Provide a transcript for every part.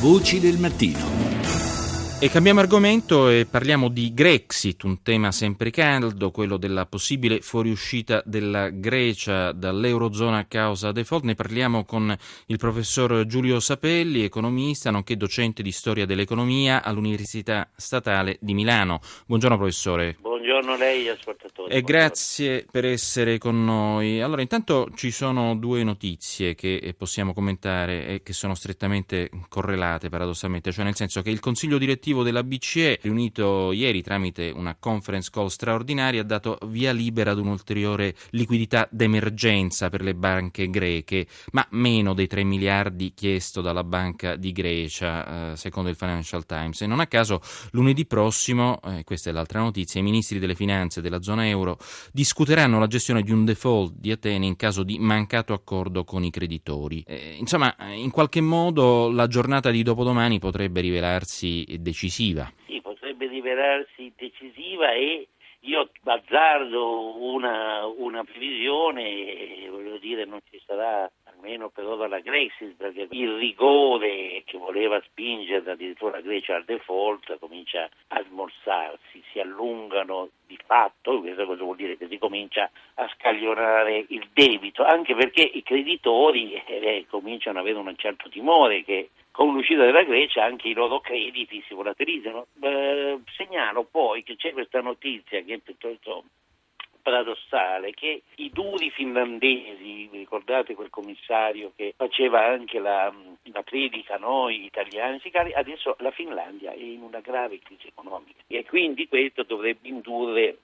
Voci del mattino. E cambiamo argomento e parliamo di Grexit, un tema sempre caldo, quello della possibile fuoriuscita della Grecia dall'Eurozona a causa default. Ne parliamo con il professor Giulio Sapelli, economista, nonché docente di storia dell'economia all'Università Statale di Milano. Buongiorno professore. Buongiorno a lei, ascoltatore. E grazie per essere con noi. Allora, intanto ci sono due notizie che possiamo commentare e che sono strettamente correlate paradossalmente, cioè nel senso che il Consiglio direttivo direttivo della BCE, riunito ieri tramite una conference call straordinaria, ha dato via libera ad un'ulteriore liquidità d'emergenza per le banche greche, ma meno dei 3 miliardi chiesto dalla Banca di Grecia, eh, secondo il Financial Times. E non a caso lunedì prossimo, eh, questa è l'altra notizia, i ministri delle finanze della zona euro discuteranno la gestione di un default di Atene in caso di mancato accordo con i creditori. Eh, insomma, in qualche modo la giornata di dopodomani potrebbe rivelarsi decisiva. Sì, potrebbe rivelarsi decisiva e io azzardo una, una previsione, voglio dire, non ci sarà almeno per ora la Grexit, perché il rigore che voleva spingere addirittura la Grecia al default comincia a smorzarsi, si allungano di fatto, questo cosa vuol dire? Che si comincia a scaglionare il debito, anche perché i creditori eh, cominciano ad avere un certo timore che con l'uscita della Grecia anche i loro crediti si volatilizzano. Eh, segnalo poi che c'è questa notizia che è piuttosto paradossale che i duri finlandesi, ricordate quel commissario che faceva anche la, la predica noi italiani, adesso la Finlandia è in una grave crisi economica e quindi questo dovrebbe indurre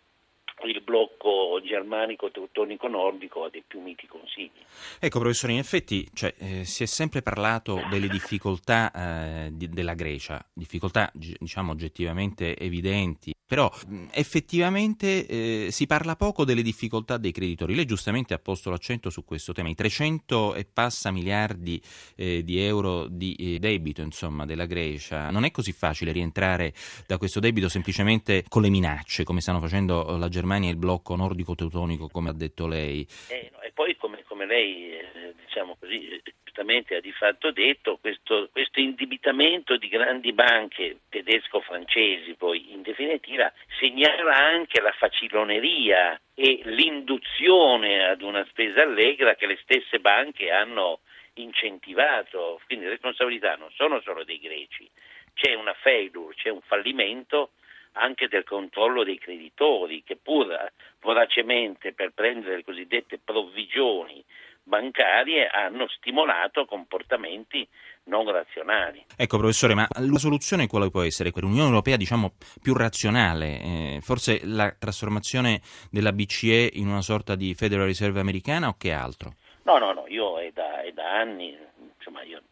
il blocco germanico teutonico nordico ha dei più miti consigli. Ecco professore, in effetti cioè, eh, si è sempre parlato delle difficoltà eh, di, della Grecia, difficoltà diciamo oggettivamente evidenti, però effettivamente eh, si parla poco delle difficoltà dei creditori. Lei giustamente ha posto l'accento su questo tema, i 300 e passa miliardi eh, di euro di eh, debito insomma, della Grecia, non è così facile rientrare da questo debito semplicemente con le minacce come stanno facendo la Germania Germania il blocco nordico-teutonico, come ha detto lei. Eh, e poi, come, come lei eh, diciamo così, giustamente ha di fatto detto, questo, questo indebitamento di grandi banche tedesco-francesi, poi in definitiva, segnala anche la faciloneria e l'induzione ad una spesa allegra che le stesse banche hanno incentivato. Quindi responsabilità non sono solo dei greci, c'è una failure, c'è un fallimento anche del controllo dei creditori che pur voracemente per prendere le cosiddette provvigioni bancarie hanno stimolato comportamenti non razionali. Ecco professore, ma la soluzione quale può essere? Quell'Unione Europea diciamo più razionale, eh, forse la trasformazione della BCE in una sorta di Federal Reserve americana o che altro? No, no, no, io è da, è da anni, insomma io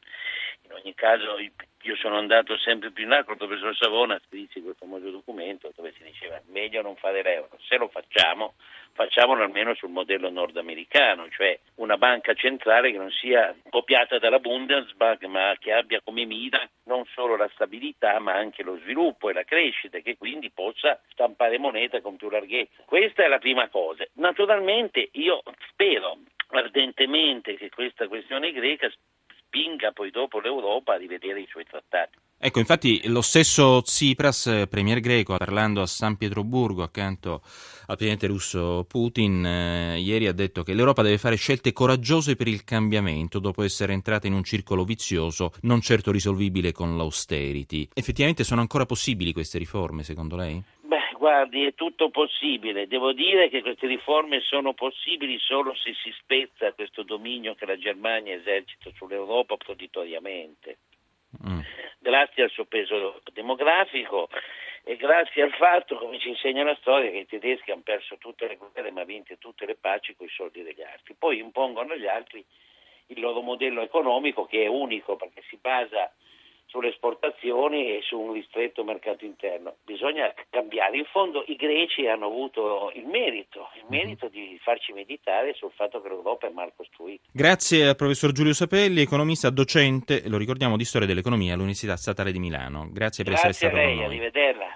in ogni caso io sono andato sempre più in là con il professor Savona, scrissi quel famoso documento dove si diceva meglio non fare l'euro, se lo facciamo facciamolo almeno sul modello nordamericano, cioè una banca centrale che non sia copiata dalla Bundesbank ma che abbia come mira non solo la stabilità ma anche lo sviluppo e la crescita e che quindi possa stampare moneta con più larghezza. Questa è la prima cosa. Naturalmente io spero ardentemente che questa questione greca spinga poi dopo l'Europa a rivedere i suoi trattati. Ecco, infatti lo stesso Tsipras, premier greco, parlando a San Pietroburgo accanto al presidente russo Putin, eh, ieri ha detto che l'Europa deve fare scelte coraggiose per il cambiamento dopo essere entrata in un circolo vizioso non certo risolvibile con l'austerity. Effettivamente sono ancora possibili queste riforme, secondo lei? Guardi, è tutto possibile. Devo dire che queste riforme sono possibili solo se si spezza questo dominio che la Germania esercita sull'Europa proditoriamente. Mm. Grazie al suo peso demografico e grazie al fatto, come ci insegna la storia, che i tedeschi hanno perso tutte le guerre ma vinto tutte le paci con i soldi degli altri. Poi impongono agli altri il loro modello economico che è unico perché si basa sulle esportazioni e su un ristretto mercato interno. Bisogna cambiare. In fondo i greci hanno avuto il merito, il mhm. merito di farci meditare sul fatto che l'Europa è mal costruita. Grazie al professor Giulio Sapelli, economista docente, lo ricordiamo, di storia dell'economia all'Università Statale di Milano. Grazie per Grazie essere stato a lei, con noi. Arrivederla.